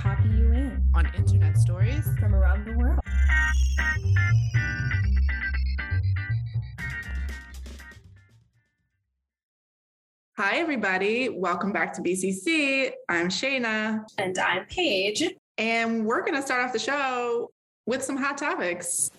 copy you in on internet stories. from around the world. Hi, everybody. Welcome back to BCC. I'm Shayna, And I'm Paige. and we're going to start off the show with some hot topics.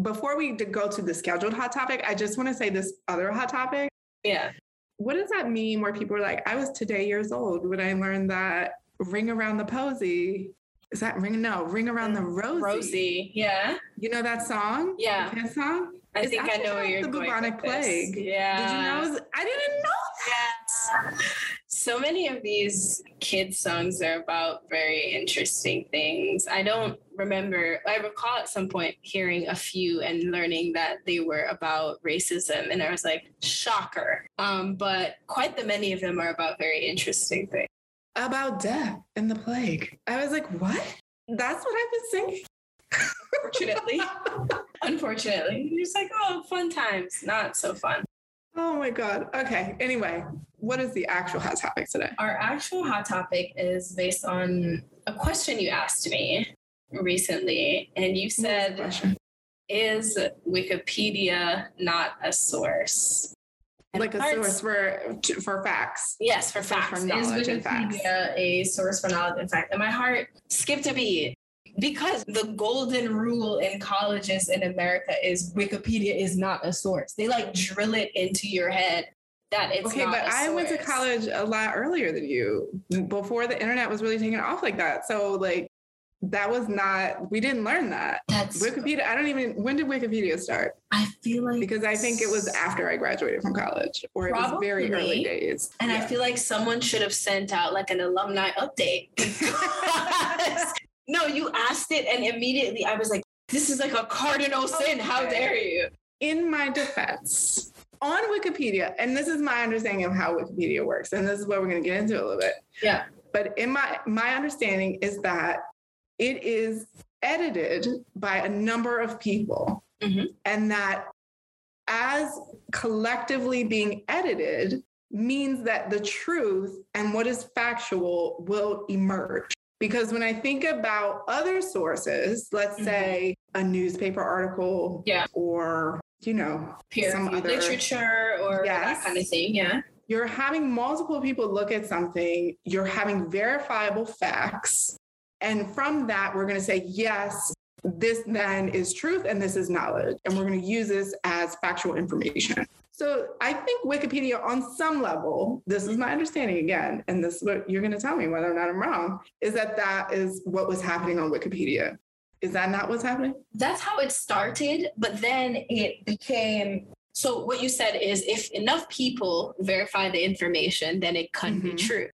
Before we go to the scheduled hot topic, I just want to say this other hot topic. Yeah. What does that mean where people are like, I was today years old when I learned that ring around the posy? Is that ring? No, ring around the rosy. Rosie. Yeah. You know that song? Yeah. The song? I It's think I know where you're the going bubonic with this. plague. Yeah. Did you know? I didn't know Yes. So many of these kids' songs are about very interesting things. I don't remember, I recall at some point hearing a few and learning that they were about racism. And I was like, shocker. Um, but quite the many of them are about very interesting things. About death and the plague. I was like, what? That's what I've been singing. Unfortunately. Unfortunately. You're just like, oh, fun times. Not so fun. Oh my God. Okay. Anyway, what is the actual hot topic today? Our actual hot topic is based on a question you asked me recently. And you What was the said. Is Wikipedia not a source? Like a source for for facts. Yes, for facts. Is knowledge and facts. A source for knowledge and fact? And my heart skipped a beat because the golden rule in colleges in America is Wikipedia is not a source. They like drill it into your head that it's okay, but I went to college a lot earlier than you, before the internet was really taking off like that. So like that was not we didn't learn that. That's Wikipedia, I don't even when did Wikipedia start? I feel like Because I think it was after I graduated from college or it was very early days. And I feel like someone should have sent out like an alumni update. No, you asked it, and immediately I was like, this is like a cardinal oh, sin. How dare you? in my defense, on Wikipedia, and this is my understanding of how Wikipedia works, and this is what we're going to get into a little bit. Yeah. But in my my understanding is that it is edited by a number of people, Mhm. and that as collectively being edited means that the truth and what is factual will emerge. Because when I think about other sources, let's Mhm. say a newspaper article Yeah. or, you know, Peer Some other- literature or Yes. that kind of thing. Yeah. you're having multiple people look at something, you're having verifiable facts. And from that, we're going to say, yes, this then is truth and this is knowledge. And we're going to use this as factual information. So I think Wikipedia, on some level, this is my understanding again, and this is what you're going to tell me whether or not I'm wrong, is that that is what was happening on Wikipedia. Is that not what's happening? That's how it started, but then it became. So what you said is, if enough people verify the information, then it can be Mhm. true.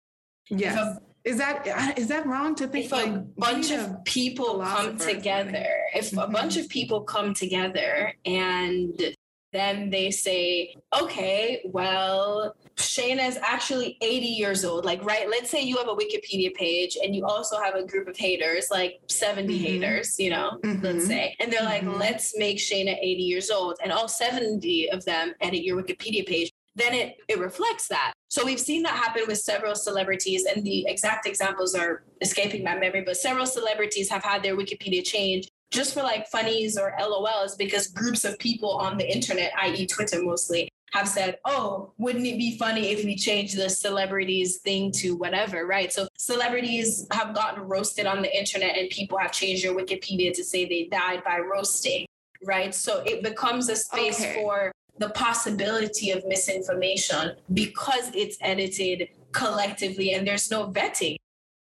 Yes. If a, Is that is that wrong to think if a bunch of people come together, if a bunch of people come together and then they say, okay, well, Shayna is actually 80 years old. Like, right, let's say you have a Wikipedia page and you also have a group of haters, like 70 Mhm. haters, you know, Mhm. let's say. And they're like, Mhm. let's make Shayna 80 years old. And all 70 of them edit your Wikipedia page. Then it, it reflects that. So we've seen that happen with several celebrities, and the exact examples are escaping my memory, but several celebrities have had their Wikipedia change just for like funnies or LOLs because groups of people on the internet, i.e., Twitter mostly, have said, oh, wouldn't it be funny if we change the celebrities thing to whatever, right? So celebrities have gotten roasted on the internet and people have changed their Wikipedia to say they died by roasting, right? So it becomes a space Okay. for the possibility of misinformation because it's edited collectively and there's no vetting.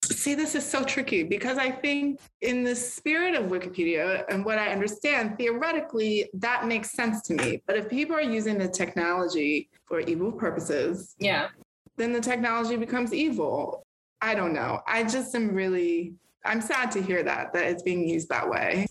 See, this is so tricky because I think, in the spirit of Wikipedia and what I understand, theoretically, that makes sense to me. But if people are using the technology for evil purposes, Yeah. then the technology becomes evil. I don't know. I just am really, I'm sad to hear that, that it's being used that way.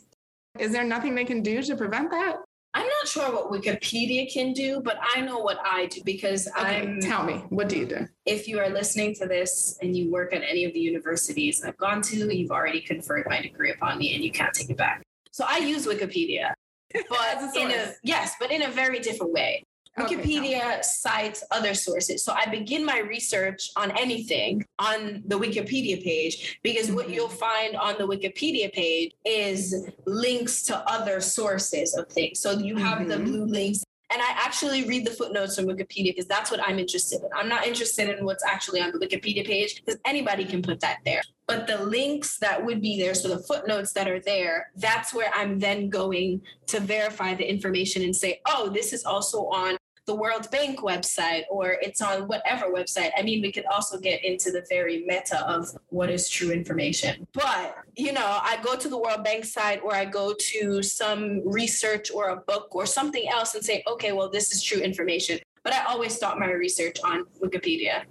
Is there nothing they can do to prevent that? I'm not sure what Wikipedia can do, but I know what I do because Okay, I'm tell me, what do you do? if you are listening to this and you work at any of the universities I've gone to, you've already conferred my degree upon me and you can't take it back. So I use Wikipedia, but a in a yes, but in a very different way. Okay, Wikipedia cites other sources. So I begin my research on anything on the Wikipedia page because what Mhm. you'll find on the Wikipedia page is links to other sources of things. So you have the Mhm. blue links. And I actually read the footnotes from Wikipedia because that's what I'm interested in. I'm not interested in what's actually on the Wikipedia page because anybody can put that there. But the links that would be there, so the footnotes that are there, that's where I'm then going to verify the information and say, oh, this is also on the World Bank website or it's on whatever website. I mean, we could also get into the very meta of what is true information. But, you know, I go to the World Bank site or I go to some research or a book or something else and say, okay, well, this is true information. But I always start my research on Wikipedia.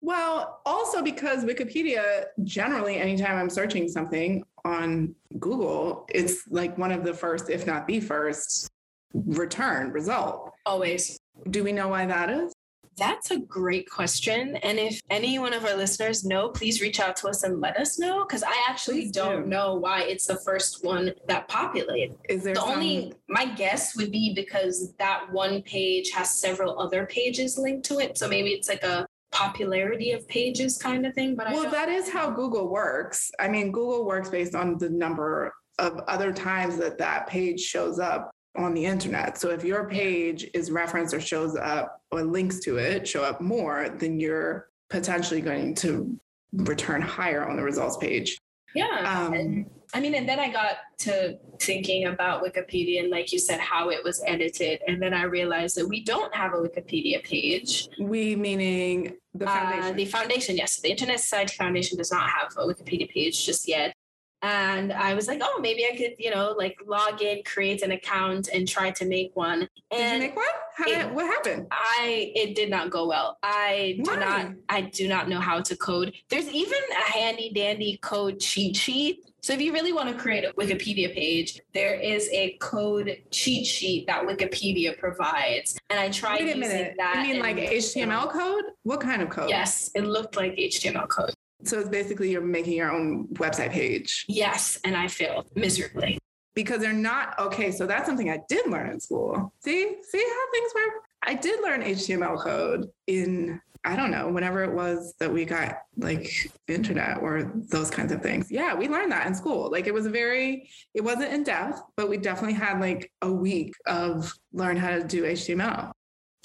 Well, also because Wikipedia, generally, anytime I'm searching something on Google, it's like one of the first, if not the first, return result. Always. Do we know why that is? That's a great question. And if any one of our listeners know, please reach out to us and let us know because I actually Please don't do. know why it's the first one that populated. Is there the some, only my guess would be because that one page has several other pages linked to it. So maybe it's like a popularity of pages kind of thing. But well, that is how Google works. I mean, Google works based on the number of other times that that page shows up on the internet. So if your page is referenced or shows up or links to it show up more, then you're potentially going to return higher on the results page. yeah. Um, and, I mean, and then I got to thinking about Wikipedia and, like you said, how it was edited. And then I realized that we don't have a Wikipedia page. we meaning the Uh, foundation. the foundation, yes. The Internet Society Foundation does not have a Wikipedia page just yet. And I was like, oh, maybe I could, you know, like log in, create an account, and try to make one. Did you make one? How it- did, what happened? I it did not go well. I do Why? not I do not know how to code. There's even a handy dandy code cheat sheet. So if you really want to create a Wikipedia page, there is a code cheat sheet that Wikipedia provides. And I tried Wait a using minute. that. You mean like HTML code? What kind of code? Yes, it looked like HTML code. So it's basically you're making your own website page Yes, and I failed miserably. because they're not okay. So that's something I did learn in school. See, see how things work. I did learn HTML code in I don't know whenever it was that we got like internet or those kinds of things. Yeah, we learned that in school. Like it was a very it wasn't in depth, but we definitely had like a week of learn how to do HTML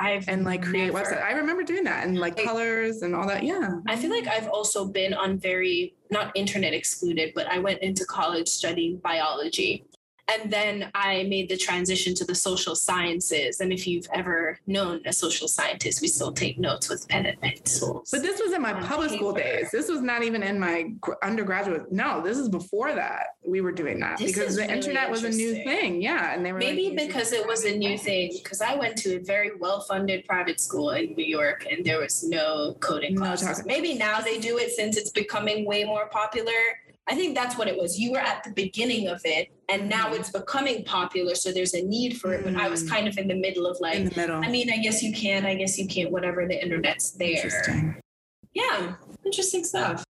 I've and like create never- website. I remember doing that and like Like- colors and all that. Yeah. I feel like I've also been on very not internet excluded, but I went into college studying biology. And then I made the transition to the social sciences. And if you've ever known a social scientist, we still take notes with pen and pencils. But this was in my public school days. This was not even in my undergraduate. No, this is before that. We were doing that This because the really internet was a new thing. Yeah, and they were Maybe should- because it was a new thing, because I went to a very well funded private school in New York and there was no coding No classes. talking. Maybe now they do it since it's becoming way more popular. I think that's what it was. You were at the beginning of it and now Mhm. it's becoming popular. So there's a need for it. But I was Mm. kind of in the middle of like, in the middle. I mean, I guess you can, I guess you can't, whatever, the internet's there. Interesting. Yeah, interesting stuff.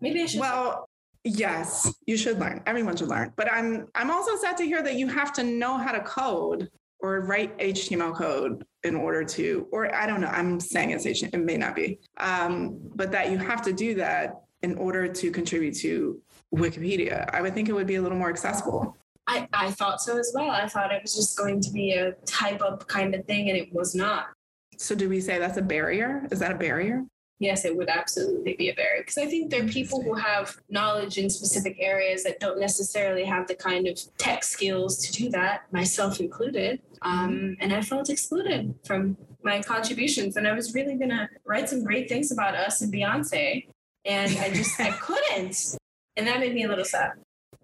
Maybe I should. Well, yes, you should learn. Everyone should learn. But I'm I'm also sad to hear that you have to know how to code or write HTML code in order to, or I don't know. I'm saying it's HTML. It may not be, um, but that you have to do that in order to contribute to Wikipedia. I would think it would be a little more accessible. I, I thought so as well. I thought it was just going to be a type up kind of thing, and it was not. So do we say that's a barrier? Is that a barrier? Yes, it would absolutely be a barrier because I think there are people who have knowledge in specific areas that don't necessarily have the kind of tech skills to do that, myself included. Um, and I felt excluded from my contributions, and I was really gonna write some great things about us and Beyonce, and I just I couldn't, and that made me a little sad.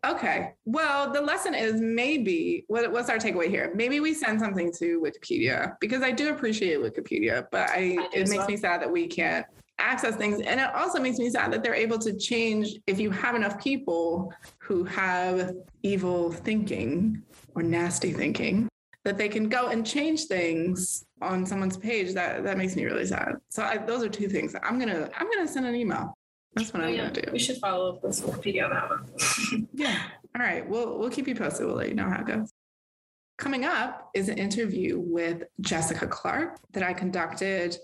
Okay. Well, the lesson is maybe what, what's our takeaway here? Maybe we send something to Wikipedia because I do appreciate Wikipedia, but I, I it makes well. me sad that we can't access things, and it also makes me sad that they're able to change if you have enough people who have evil thinking or nasty thinking that they can go and change things on someone's page. That that makes me really sad. So I, those are two things. I'm gonna I'm gonna send an email. That's what Oh, I'm yeah, gonna do. we should follow up with Wikipedia on that one. Yeah. All right. We'll we'll keep you posted. We'll let you know how it goes. Coming up is an interview with Jessica Clark that I conducted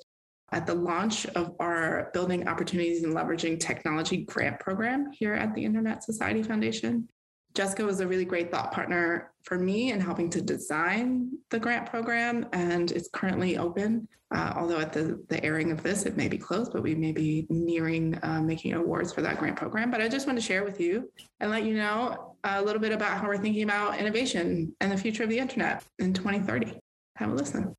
at the launch of our Building Opportunities and Leveraging Technology grant program here at the Internet Society Foundation. Jessica was a really great thought partner for me in helping to design the grant program, and it's currently open. Uh, although at the, the airing of this, it may be closed, but we may be nearing uh, making awards for that grant program. But I just want to share with you and let you know a little bit about how we're thinking about innovation and the future of the internet in 2030. Have a listen.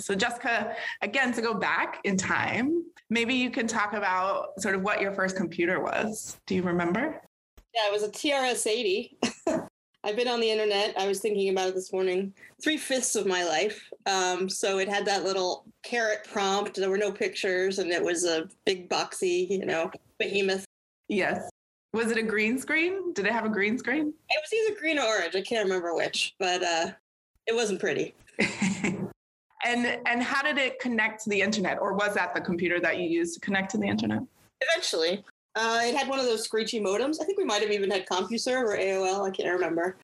So, Jessica, again, to go back in time, maybe you can talk about sort of what your first computer was. Do you remember? Yeah, it was a TRS 80. I've been on the internet. I was thinking about it this morning. Three fifths of my life. Um, so it had that little caret prompt. There were no pictures, and it was a big boxy, you know, behemoth. Yes. Was it a green screen? Did it have a green screen? It was either green or orange. I can't remember which, but uh, it wasn't pretty. and and how did it connect to the internet, or was that the computer that you used to connect to the internet? Eventually, uh, it had one of those screechy modems. I think we might have even had CompuServe or AOL. I can't remember.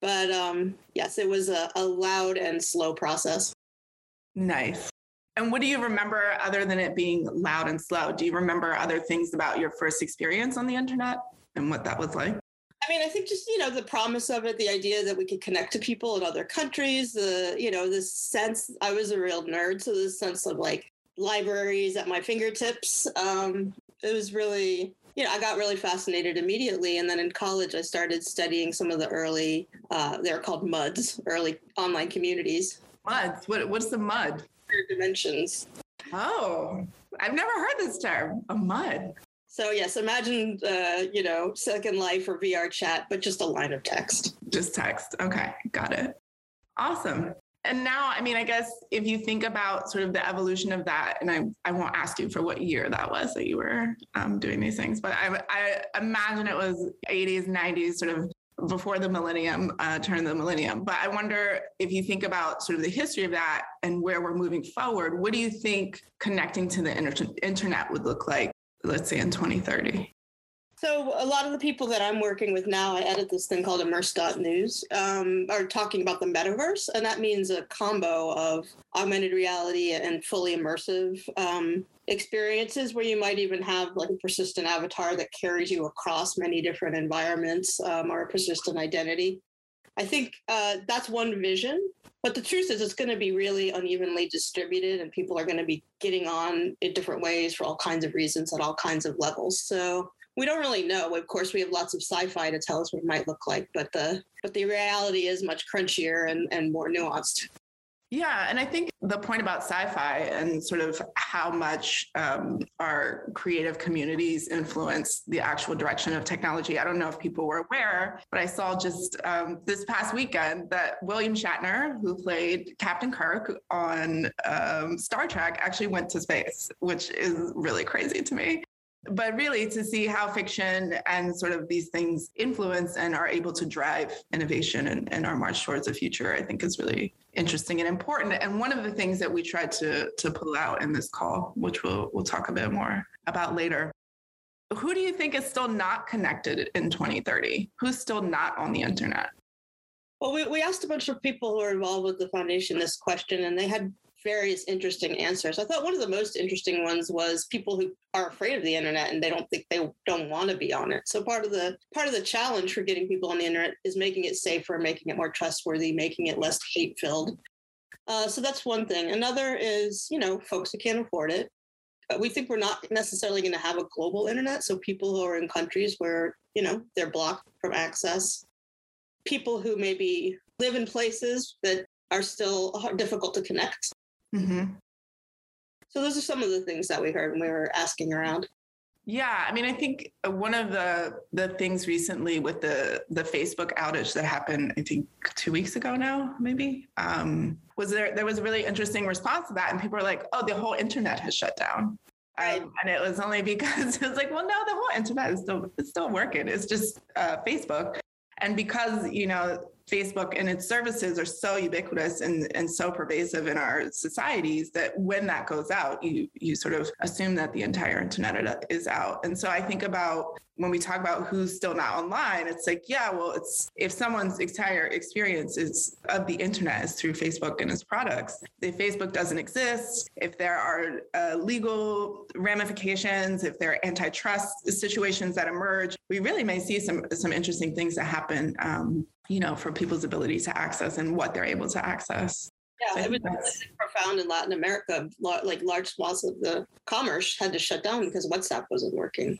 But um, yes, it was a, a loud and slow process. Nice. And what do you remember other than it being loud and slow? Do you remember other things about your first experience on the internet and what that was like? I mean, I think just, you know, the promise of it, the idea that we could connect to people in other countries, the, you know, this sense, I was a real nerd. So this sense of like libraries at my fingertips. Um, it was really, you know, I got really fascinated immediately. And then in college, I started studying some of the early, uh, they're called MUDs, early online communities. MUDs? What, what's the MUD? Dimensions. Oh, I've never heard this term, a MUD. So yes, imagine uh, you know Second Life or VR chat, but just a line of text. Just text. Okay, got it. Awesome. And now, I mean, I guess if you think about sort of the evolution of that, and I, I won't ask you for what year that was that you were um, doing these things, but I, I imagine it was 80s, 90s, sort of before the millennium, uh, turn of the millennium. But I wonder if you think about sort of the history of that and where we're moving forward, what do you think connecting to the inter- internet would look like let's say in 2030? So a lot of the people that I'm working with now, I edit this thing called Immerse.news, um, are talking about the metaverse, and that means a combo of augmented reality and fully immersive um, experiences, where you might even have like a persistent avatar that carries you across many different environments um, or a persistent identity. I think uh, that's one vision. But the truth is, it's going to be really unevenly distributed, and people are going to be getting on in different ways for all kinds of reasons at all kinds of levels. So we don't really know. Of course, we have lots of sci-fi to tell us what it might look like, but the but the reality is much crunchier and, and more nuanced. Yeah, and I think the point about sci-fi and sort of how much um, our creative communities influence the actual direction of technology. I don't know if people were aware, but I saw just um, this past weekend that William Shatner, who played Captain Kirk on um, Star Trek, actually went to space, which is really crazy to me but really to see how fiction and sort of these things influence and are able to drive innovation and, and, our march towards the future i think is really interesting and important. And one of the things that we tried to to pull out in this call which we'll we'll talk a bit more about later who do you think is still not connected in 2030 who's still not on the internet? Well, we, we asked a bunch of people who are involved with the foundation this question, and they had various interesting answers. I thought one of the most interesting ones was people who are afraid of the internet and they don't think they don't want to be on it. So part of the part of the challenge for getting people on the internet is making it safer, making it more trustworthy, making it less hate filled. Uh, so that's one thing. Another is you know folks who can't afford it. Uh, we think we're not necessarily going to have a global internet. So people who are in countries where you know they're blocked from access, people who maybe live in places that are still difficult to connect Mm-hmm. So those are some of the things that we heard when we were asking around. Yeah, I mean, I think one of the the things recently with the the Facebook outage that happened, I think two weeks ago now, maybe, um, was there there was a really interesting response to that, and people were like, "Oh, the whole internet has shut down," and it was only because it was like, "Well, no, the whole internet is still it's still working. It's just uh, Facebook." And because you know Facebook and its services are so ubiquitous and, and so pervasive in our societies that when that goes out, you you sort of assume that the entire internet is out. And so I think about when we talk about who's still not online, it's like, yeah, well, it's if someone's entire experience is of the internet is through Facebook and its products. If Facebook doesn't exist, if there are uh, legal ramifications, if there are antitrust situations that emerge, we really may see some some interesting things that happen. Um, you know, for people's ability to access and what they're able to access. Yeah, so it was profound in Latin America. Like large swaths of the commerce had to shut down because WhatsApp wasn't working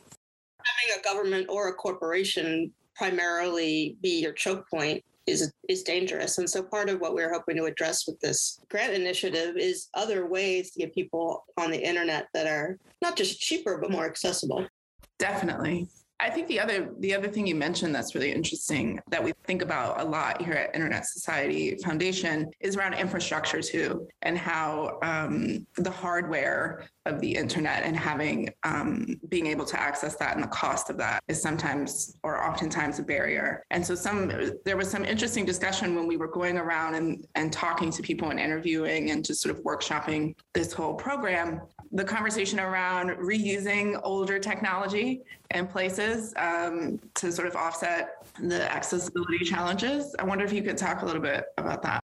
having a government or a corporation primarily be your choke point is is dangerous. And so part of what we're hoping to address with this grant initiative is other ways to get people on the internet that are not just cheaper but more accessible. Definitely. I think the other the other thing you mentioned that's really interesting that we think about a lot here at Internet Society Foundation is around infrastructure too, and how um, the hardware of the internet and having um, being able to access that and the cost of that is sometimes or oftentimes a barrier. And so some there was some interesting discussion when we were going around and and talking to people and interviewing and just sort of workshopping this whole program. The conversation around reusing older technology in places um, to sort of offset the accessibility challenges. I wonder if you could talk a little bit about that.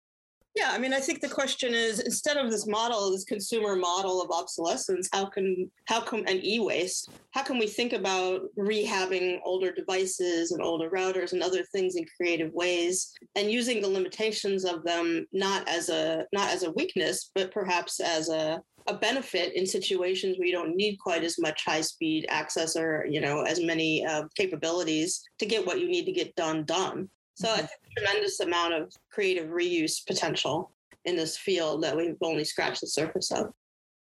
Yeah, I mean, I think the question is instead of this model, this consumer model of obsolescence, how can how come and e-waste? How can we think about rehabbing older devices and older routers and other things in creative ways and using the limitations of them not as a not as a weakness, but perhaps as a a benefit in situations where you don't need quite as much high speed access or you know as many uh, capabilities to get what you need to get done done so mm-hmm. I think a tremendous amount of creative reuse potential in this field that we've only scratched the surface of.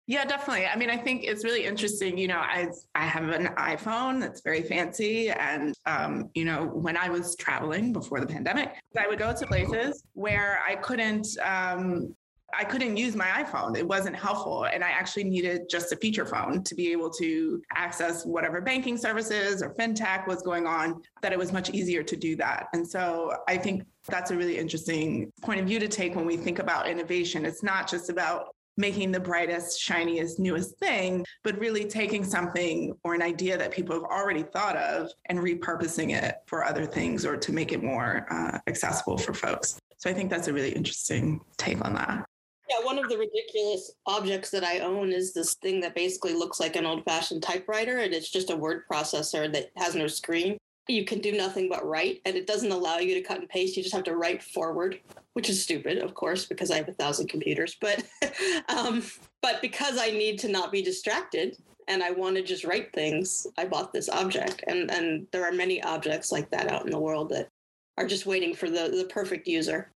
Yeah, definitely. I mean, I think it's really interesting. You know, I I have an iPhone that's very fancy, and um, you know, when I was traveling before the pandemic, I would go to places where I couldn't um, I couldn't use my iPhone. It wasn't helpful. And I actually needed just a feature phone to be able to access whatever banking services or fintech was going on, that it was much easier to do that. And so I think that's a really interesting point of view to take when we think about innovation. It's not just about making the brightest, shiniest, newest thing, but really taking something or an idea that people have already thought of and repurposing it for other things or to make it more uh, accessible for folks. So I think that's a really interesting take on that. Yeah, one of the ridiculous objects that I own is this thing that basically looks like an old fashioned typewriter and it's just a word processor that has no screen. You can do nothing but write and it doesn't allow you to cut and paste. You just have to write forward, which is stupid, of course, because I have a thousand computers. But um, but because I need to not be distracted and I want to just write things, I bought this object. And and there are many objects like that out in the world that are just waiting for the the perfect user.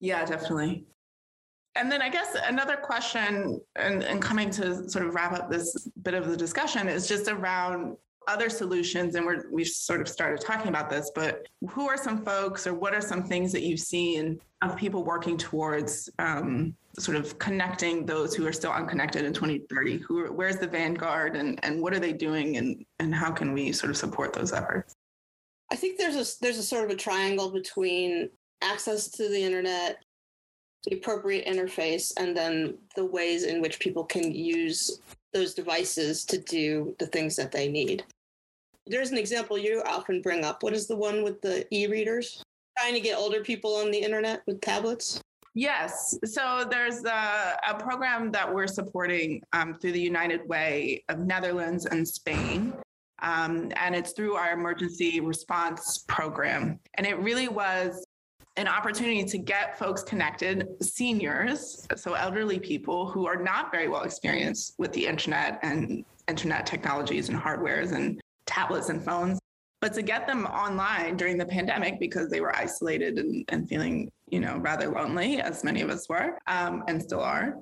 Yeah, definitely. And then I guess another question, and, and coming to sort of wrap up this bit of the discussion, is just around other solutions. And we're, we've sort of started talking about this, but who are some folks or what are some things that you've seen of people working towards um, sort of connecting those who are still unconnected in 2030? Who, where's the vanguard and, and what are they doing and, and how can we sort of support those efforts? I think there's a, there's a sort of a triangle between access to the internet, the appropriate interface and then the ways in which people can use those devices to do the things that they need. There's an example you often bring up. What is the one with the e readers? Trying to get older people on the internet with tablets? Yes. So there's a, a program that we're supporting um, through the United Way of Netherlands and Spain. Um, and it's through our emergency response program. And it really was an opportunity to get folks connected, seniors, so elderly people who are not very well experienced with the internet and internet technologies and hardwares and tablets and phones, but to get them online during the pandemic because they were isolated and, and feeling, you know, rather lonely, as many of us were um, and still are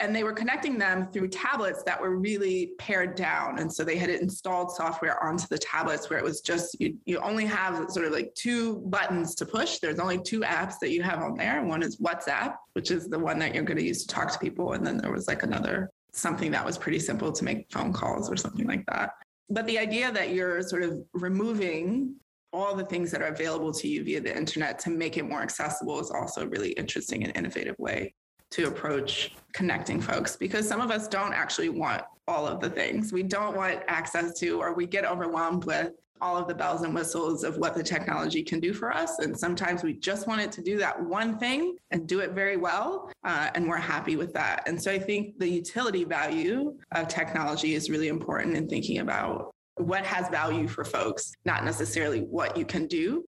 and they were connecting them through tablets that were really pared down. And so they had installed software onto the tablets where it was just you, you only have sort of like two buttons to push. There's only two apps that you have on there. One is whatsapp which is the one that you're going to use to talk to people. And then there was like another something that was pretty simple to make phone calls or something like that. But the idea that you're sort of removing all the things that are available to you via the internet to make it more accessible is also a really interesting and innovative way to approach connecting folks because some of us don't actually want all of the things. We don't want access to, or we get overwhelmed with all of the bells and whistles of what the technology can do for us. And sometimes we just want it to do that one thing and do it very well. Uh, and we're happy with that. And so I think the utility value of technology is really important in thinking about what has value for folks, not necessarily what you can do.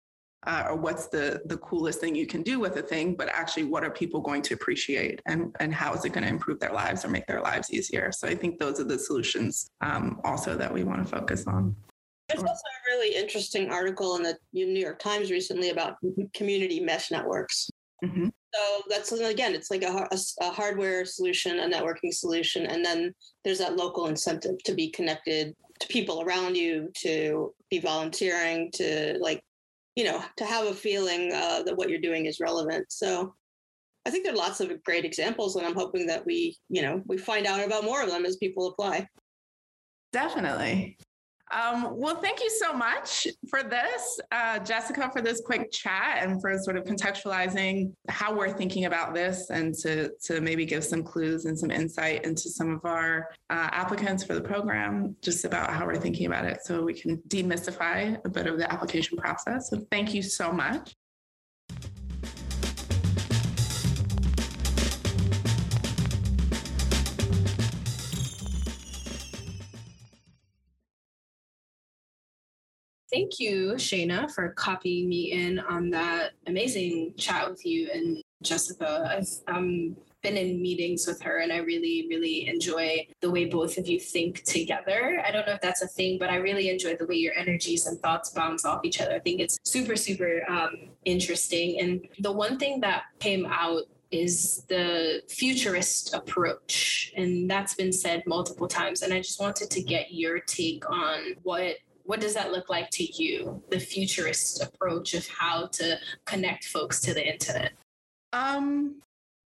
Uh, or what's the the coolest thing you can do with a thing, but actually, what are people going to appreciate, and and how is it going to improve their lives or make their lives easier? So I think those are the solutions um, also that we want to focus on. There's also a really interesting article in the New York Times recently about community mesh networks. Mm-hmm. So that's again, it's like a, a, a, hardware solution, a networking solution, and then there's that local incentive to be connected to people around you, to be volunteering, to like, you know, to have a feeling uh, that what you're doing is relevant. So I think there are lots of great examples, and I'm hoping that we, you know, we find out about more of them as people apply. Definitely. Um, well, thank you so much for this, uh, Jessica, for this quick chat and for sort of contextualizing how we're thinking about this and to, to maybe give some clues and some insight into some of our uh, applicants for the program, just about how we're thinking about it so we can demystify a bit of the application process. So thank you so much. Thank you, Shayna, for copying me in on that amazing chat with you and Jessica. I've um, been in meetings with her and I really, really enjoy the way both of you think together. I don't know if that's a thing, but I really enjoy the way your energies and thoughts bounce off each other. I think it's super, super um, interesting. And the one thing that came out is the futurist approach. And that's been said multiple times. And I just wanted to get your take on what what does that look like to you the futurist approach of how to connect folks to the internet um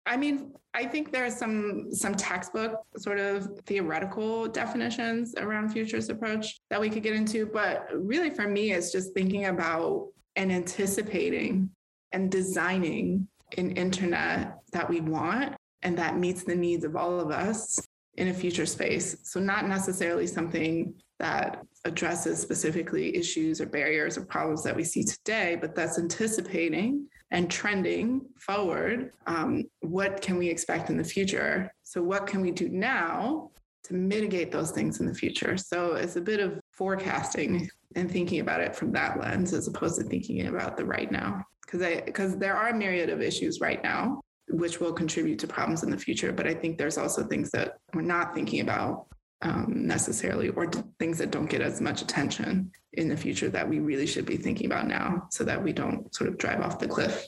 i mean i think there are some some textbook sort of theoretical definitions around futurist approach that we could get into but really for me it's just thinking about and anticipating and designing an internet that we want and that meets the needs of all of us in a future space. So, not necessarily something that addresses specifically issues or barriers or problems that we see today, but that's anticipating and trending forward. Um, what can we expect in the future? So, what can we do now to mitigate those things in the future? So, it's a bit of forecasting and thinking about it from that lens as opposed to thinking about the right now. Because because there are a myriad of issues right now which will contribute to problems in the future. But I think there's also things that we're not thinking about um, necessarily, or things that don't get as much attention in the future that we really should be thinking about now so that we don't sort of drive off the cliff.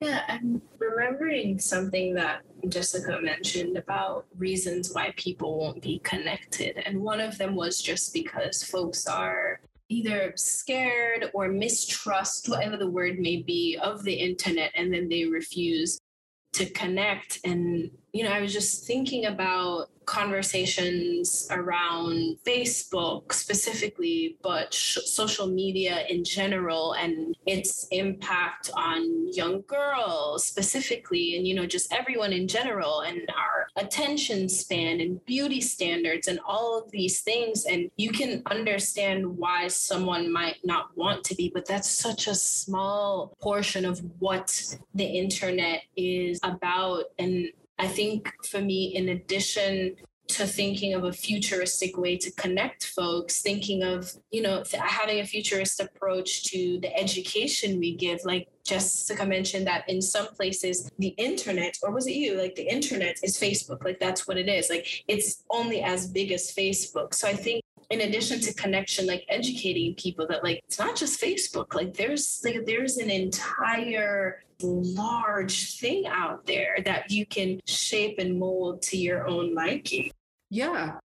Yeah, I'm remembering something that Jessica mentioned about reasons why people won't be connected. And one of them was just because folks are either scared or mistrust, whatever the word may be, of the internet, and then they refuse to connect. And, you know, I was just thinking about conversations around Facebook specifically, but sh- social media in general and its impact on young girls specifically, and you know, just everyone in general, and our attention span and beauty standards and all of these things. And you can understand why someone might not want to be, but that's such a small portion of what the internet is about. And I think for me, in addition to thinking of a futuristic way to connect folks, thinking of, you know, having a futurist approach to the education we give, like Jessica mentioned that in some places the internet, or was it you? Like the internet is Facebook. Like that's what it is. Like it's only as big as Facebook. So I think in addition to connection, like educating people that like it's not just Facebook. Like there's like there's an entire large thing out there that you can shape and mold to your own liking. Yeah.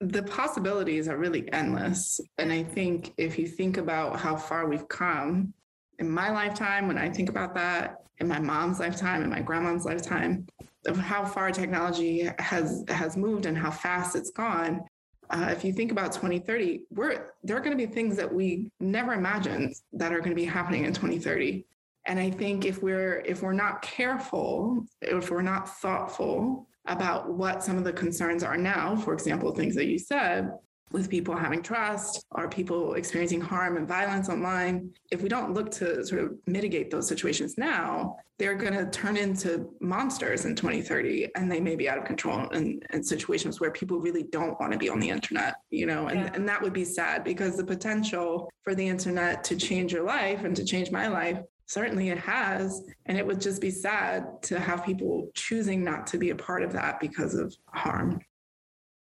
The possibilities are really endless. And I think if you think about how far we've come in my lifetime, when I think about that, in my mom's lifetime, in my grandma's lifetime, of how far technology has has moved and how fast it's gone, uh, if you think about 2030, we're there are going to be things that we never imagined that are going to be happening in 2030. And I think if we're if we're not careful, if we're not thoughtful about what some of the concerns are now, for example, things that you said, with people having trust or people experiencing harm and violence online, if we don't look to sort of mitigate those situations now, they're going to turn into monsters in 2030 and they may be out of control in, in situations where people really don't want to be on the internet, you know, and, yeah. and that would be sad because the potential for the internet to change your life and to change my life certainly it has. And it would just be sad to have people choosing not to be a part of that because of harm.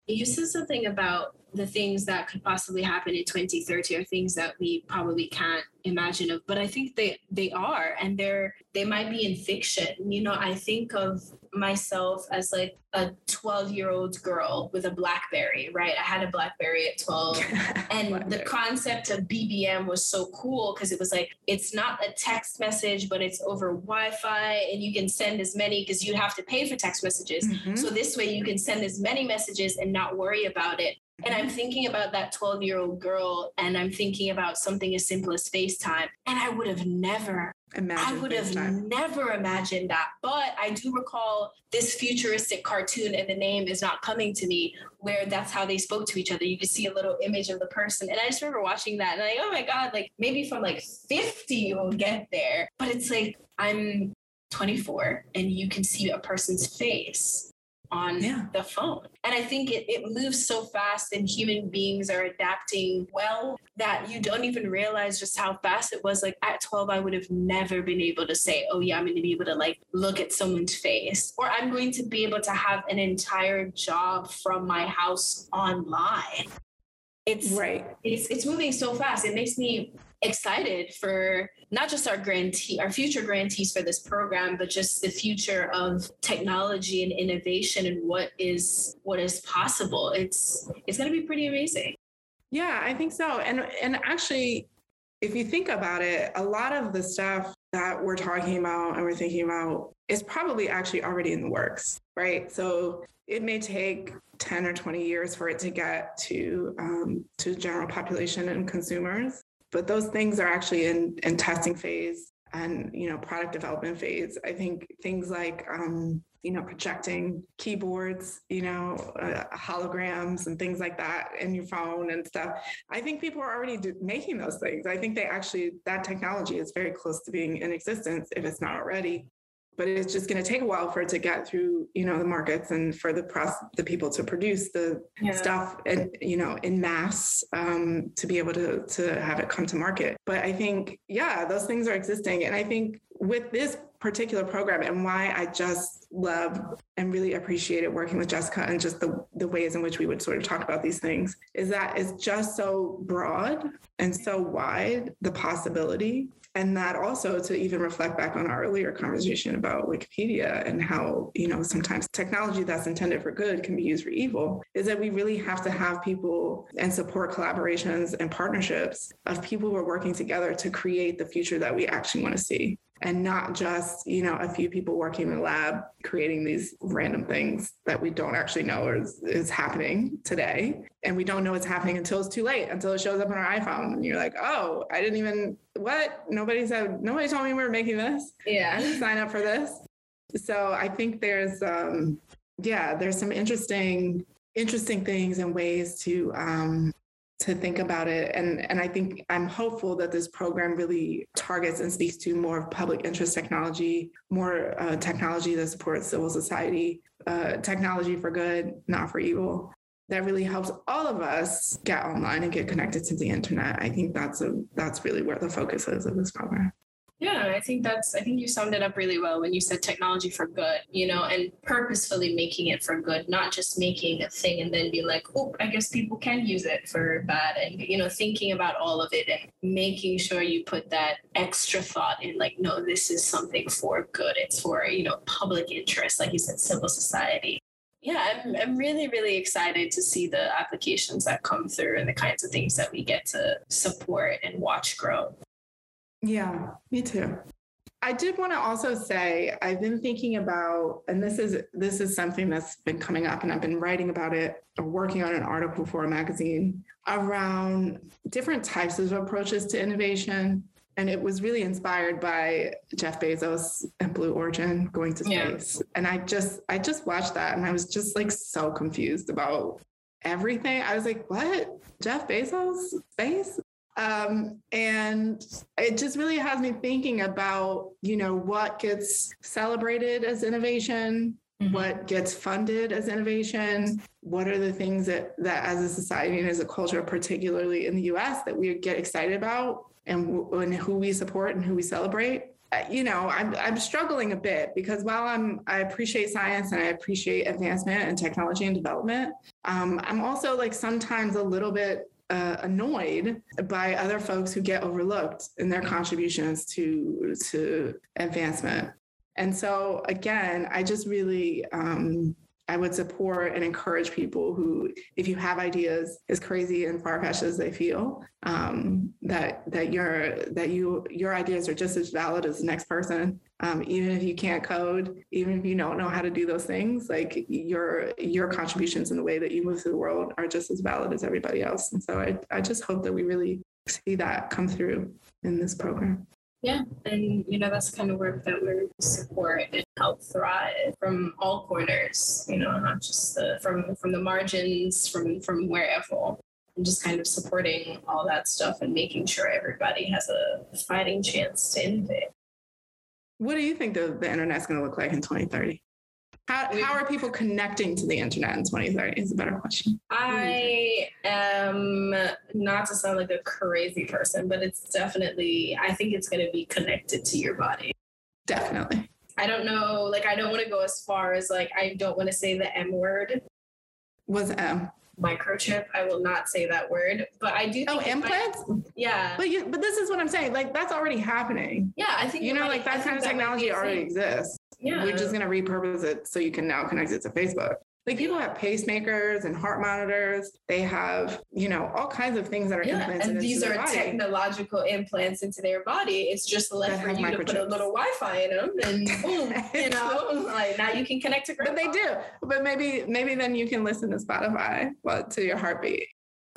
You said something about the things that could possibly happen in 2030 are things that we probably can't imagine of but i think they they are and they're they might be in fiction. You know i think of myself as like a 12 year old girl with a blackberry right? I had a blackberry at 12 and the concept of bbm was so cool because it was like it's not a text message but it's over wi-fi and you can send as many because you have to pay for text messages. Mm-hmm. so this way you can send as many messages and not worry about it and I'm thinking about that 12 year old girl and I'm thinking about something as simple as FaceTime. And I would have never, Imagine I would have never imagined that. But I do recall this futuristic cartoon, and the name is not coming to me, where that's how they spoke to each other. You could see a little image of the person. And I just remember watching that and like, oh my God, like maybe from like 50 you'll get there. But it's like, I'm 24 and you can see a person's face on yeah. the phone. And I think it, it moves so fast and human beings are adapting well that you don't even realize just how fast it was. Like at 12, I would have never been able to say, oh, yeah, I'm going to be able to like look at someone's face, or I'm going to be able to have an entire job from my house online. It's right. It's it's moving so fast. It makes me excited for not just our grantee, our future grantees for this program, but just the future of technology and innovation and what is what is possible. It's it's going to be pretty amazing. Yeah, I think so. And and actually, if you think about it, a lot of the stuff that we're talking about and we're thinking about is probably actually already in the works, right? So it may take 10 or 20 years for it to get to um, to general population and consumers but those things are actually in, in testing phase and you know product development phase. I think things like um, you know projecting keyboards you know uh, holograms and things like that in your phone and stuff. I think people are already do- making those things. I think they actually that technology is very close to being in existence if it's not already but it's just going to take a while for it to get through you know the markets and for the press the people to produce the yeah. stuff and you know in mass um, to be able to to have it come to market but i think yeah those things are existing and i think with this particular program and why I just love and really appreciated working with Jessica and just the, the ways in which we would sort of talk about these things is that it's just so broad and so wide the possibility. And that also to even reflect back on our earlier conversation about wikipedia and how you know sometimes technology that's intended for good can be used for evil is that we really have to have people and support collaborations and partnerships of people who are working together to create the future that we actually want to see and not just you know a few people working in the lab creating these random things that we don't actually know is, is happening today. And we don't know what's happening until it's too late until it shows up on our iphone. And you're like oh i didn't even what? Nobody said nobody told me we were making this. Yeah. Sign up for this. So i think there's um yeah there's some interesting interesting things and ways to um to think about it. And, and I think I'm hopeful that this program really targets and speaks to more public interest technology, more uh, technology that supports civil society, uh, technology for good, not for evil. That really helps all of us get online and get connected to the internet. I think that's a that's really where the focus is of this program. Yeah, I think that's, I think you summed it up really well when you said technology for good, you know, and purposefully making it for good, not just making a thing and then be like, oh, I guess people can use it for bad. And, you know, thinking about all of it and making sure you put that extra thought in, like, no, this is something for good. It's for, you know, public interest, like you said, civil society. Yeah, I'm, I'm really, really excited to see the applications that come through and the kinds of things that we get to support and watch grow. Yeah, me too. I did want to also say I've been thinking about, and this is this is something that's been coming up, and I've been writing about it or working on an article for a magazine around different types of approaches to innovation. And it was really inspired by Jeff Bezos and Blue Origin going to space. Yeah. And I just I just watched that and I was just like so confused about everything. I was like, what? Jeff Bezos space? Um, and it just really has me thinking about, you know, what gets celebrated as innovation, mm-hmm. what gets funded as innovation, what are the things that that as a society and as a culture, particularly in the US, that we get excited about and, and who we support and who we celebrate uh, you know I'm, I'm struggling a bit because while i'm i appreciate science and i appreciate advancement and technology and development um, i'm also like sometimes a little bit uh, annoyed by other folks who get overlooked in their contributions to to advancement. And so again, I just really um, I would support and encourage people who, if you have ideas as crazy and far fetched as they feel, um, that that your that you your ideas are just as valid as the next person. Um, even if you can't code, even if you don't know how to do those things, like your your contributions in the way that you move through the world are just as valid as everybody else. And so I I just hope that we really see that come through in this program. Yeah, and you know that's kind of work that we support and help thrive from all corners. You know, not just the from from the margins, from from wherever. And just kind of supporting all that stuff and making sure everybody has a fighting chance to innovate. What do you think the, the internet's going to look like in 2030? How, how are people connecting to the internet in 2030 is a better question. I am not to sound like a crazy person, but it's definitely, I think it's going to be connected to your body. Definitely. I don't know, like, I don't want to go as far as, like, I don't want to say the M word. Was M? Microchip. I will not say that word, but I do. oh, implants. Yeah. But you, but this is what I'm saying. Like that's already happening. Yeah, I think you know, like that kind of technology already exists. Yeah. We're just gonna repurpose it so you can now connect it to Facebook. Like people have pacemakers and heart monitors. They have, you know, all kinds of things that are yeah, implanted. And these are body. technological implants into their body. It's just left for you to put a little Wi-Fi in them, and boom, you know, like now you can connect to. Grandpa. But they do. But maybe, maybe then you can listen to Spotify, well, to your heartbeat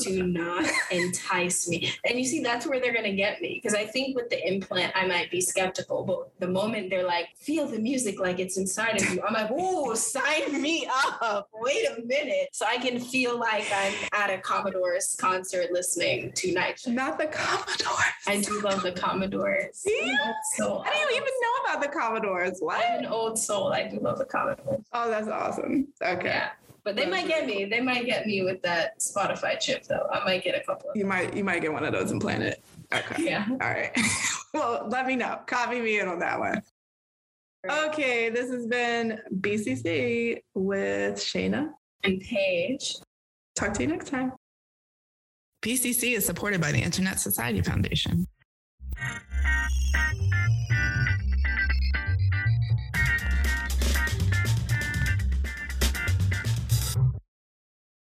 do not entice me. And you see, that's where they're going to get me. Because I think with the implant, I might be skeptical. But the moment they're like, feel the music like it's inside of you, I'm like, oh, sign me up. Wait a minute. So I can feel like I'm at a Commodores concert listening to Night Shift. Not the Commodores. I do love the Commodores. Yeah. So I didn't even know about the Commodores. What? I'm an old soul. I do love the Commodores. Oh, that's awesome. Okay. Yeah. But they might get me. They might get me with that Spotify chip though. I might get a couple. you might you might get one of those implanted. Okay. Yeah. All right. well, let me know. Copy me in on that one. Okay, this has been BCC with Shayna and Paige. Talk to you next time. BCC is supported by the Internet Society Foundation.